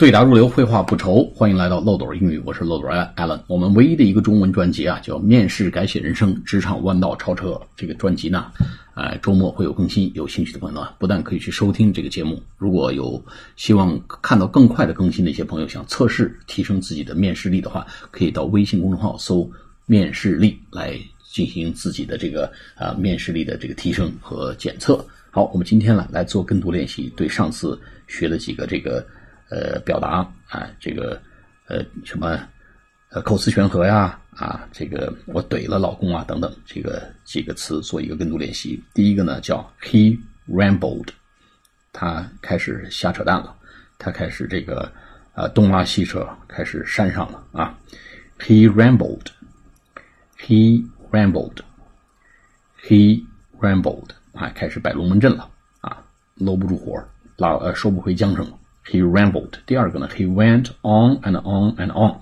对答如流，绘画不愁。欢迎来到漏斗英语，我是漏斗 Allen。我们唯一的一个中文专辑啊，叫《面试改写人生，职场弯道超车》。这个专辑呢，呃，周末会有更新。有兴趣的朋友呢，不但可以去收听这个节目，如果有希望看到更快的更新的一些朋友，想测试提升自己的面试力的话，可以到微信公众号搜“面试力”来进行自己的这个啊面试力的这个提升和检测。好，我们今天呢来做跟读练习，对上次学的几个这个。呃，表达啊，这个呃什么呃口词悬合呀啊，这个我怼了老公啊等等，这个几个词做一个跟读练习。第一个呢叫 He rambled，他开始瞎扯淡了，他开始这个呃东拉西扯，开始煽上了啊。He rambled，He rambled，He rambled，啊，开始摆龙门阵了啊，搂不住火，拉呃收不回缰绳了。He rambled。第二个呢，He went on and on and on。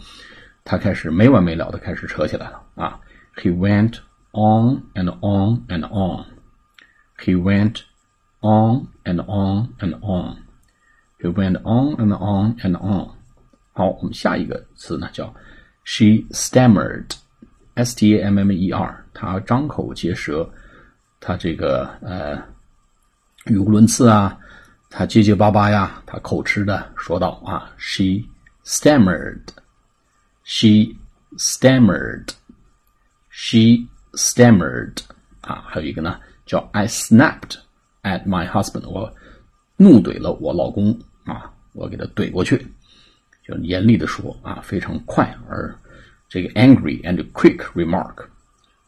他开始没完没了的开始扯起来了啊。He went on and on and on。He went on and on and on。He went on and on and on。好，我们下一个词呢叫 She stammered。S T A M M E R。她张口结舌，她这个呃语无伦次啊。 他结结巴巴呀，他口吃的说道：“啊，she stammered，she stammered，she stammered。啊，还有一个呢，叫 I snapped at my husband，我怒怼了我老公啊，我给他怼过去，就严厉的说啊，非常快而这个 angry and quick remark，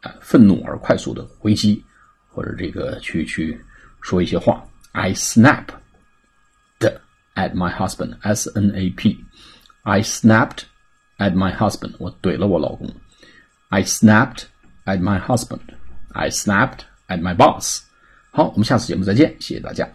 啊，愤怒而快速的回击，或者这个去去说一些话，I snap。” at my husband. S N A P. I snapped at my husband. 我怼了我老公。I snapped at my husband. I snapped at my boss. 好，我们下次节目再见，谢谢大家。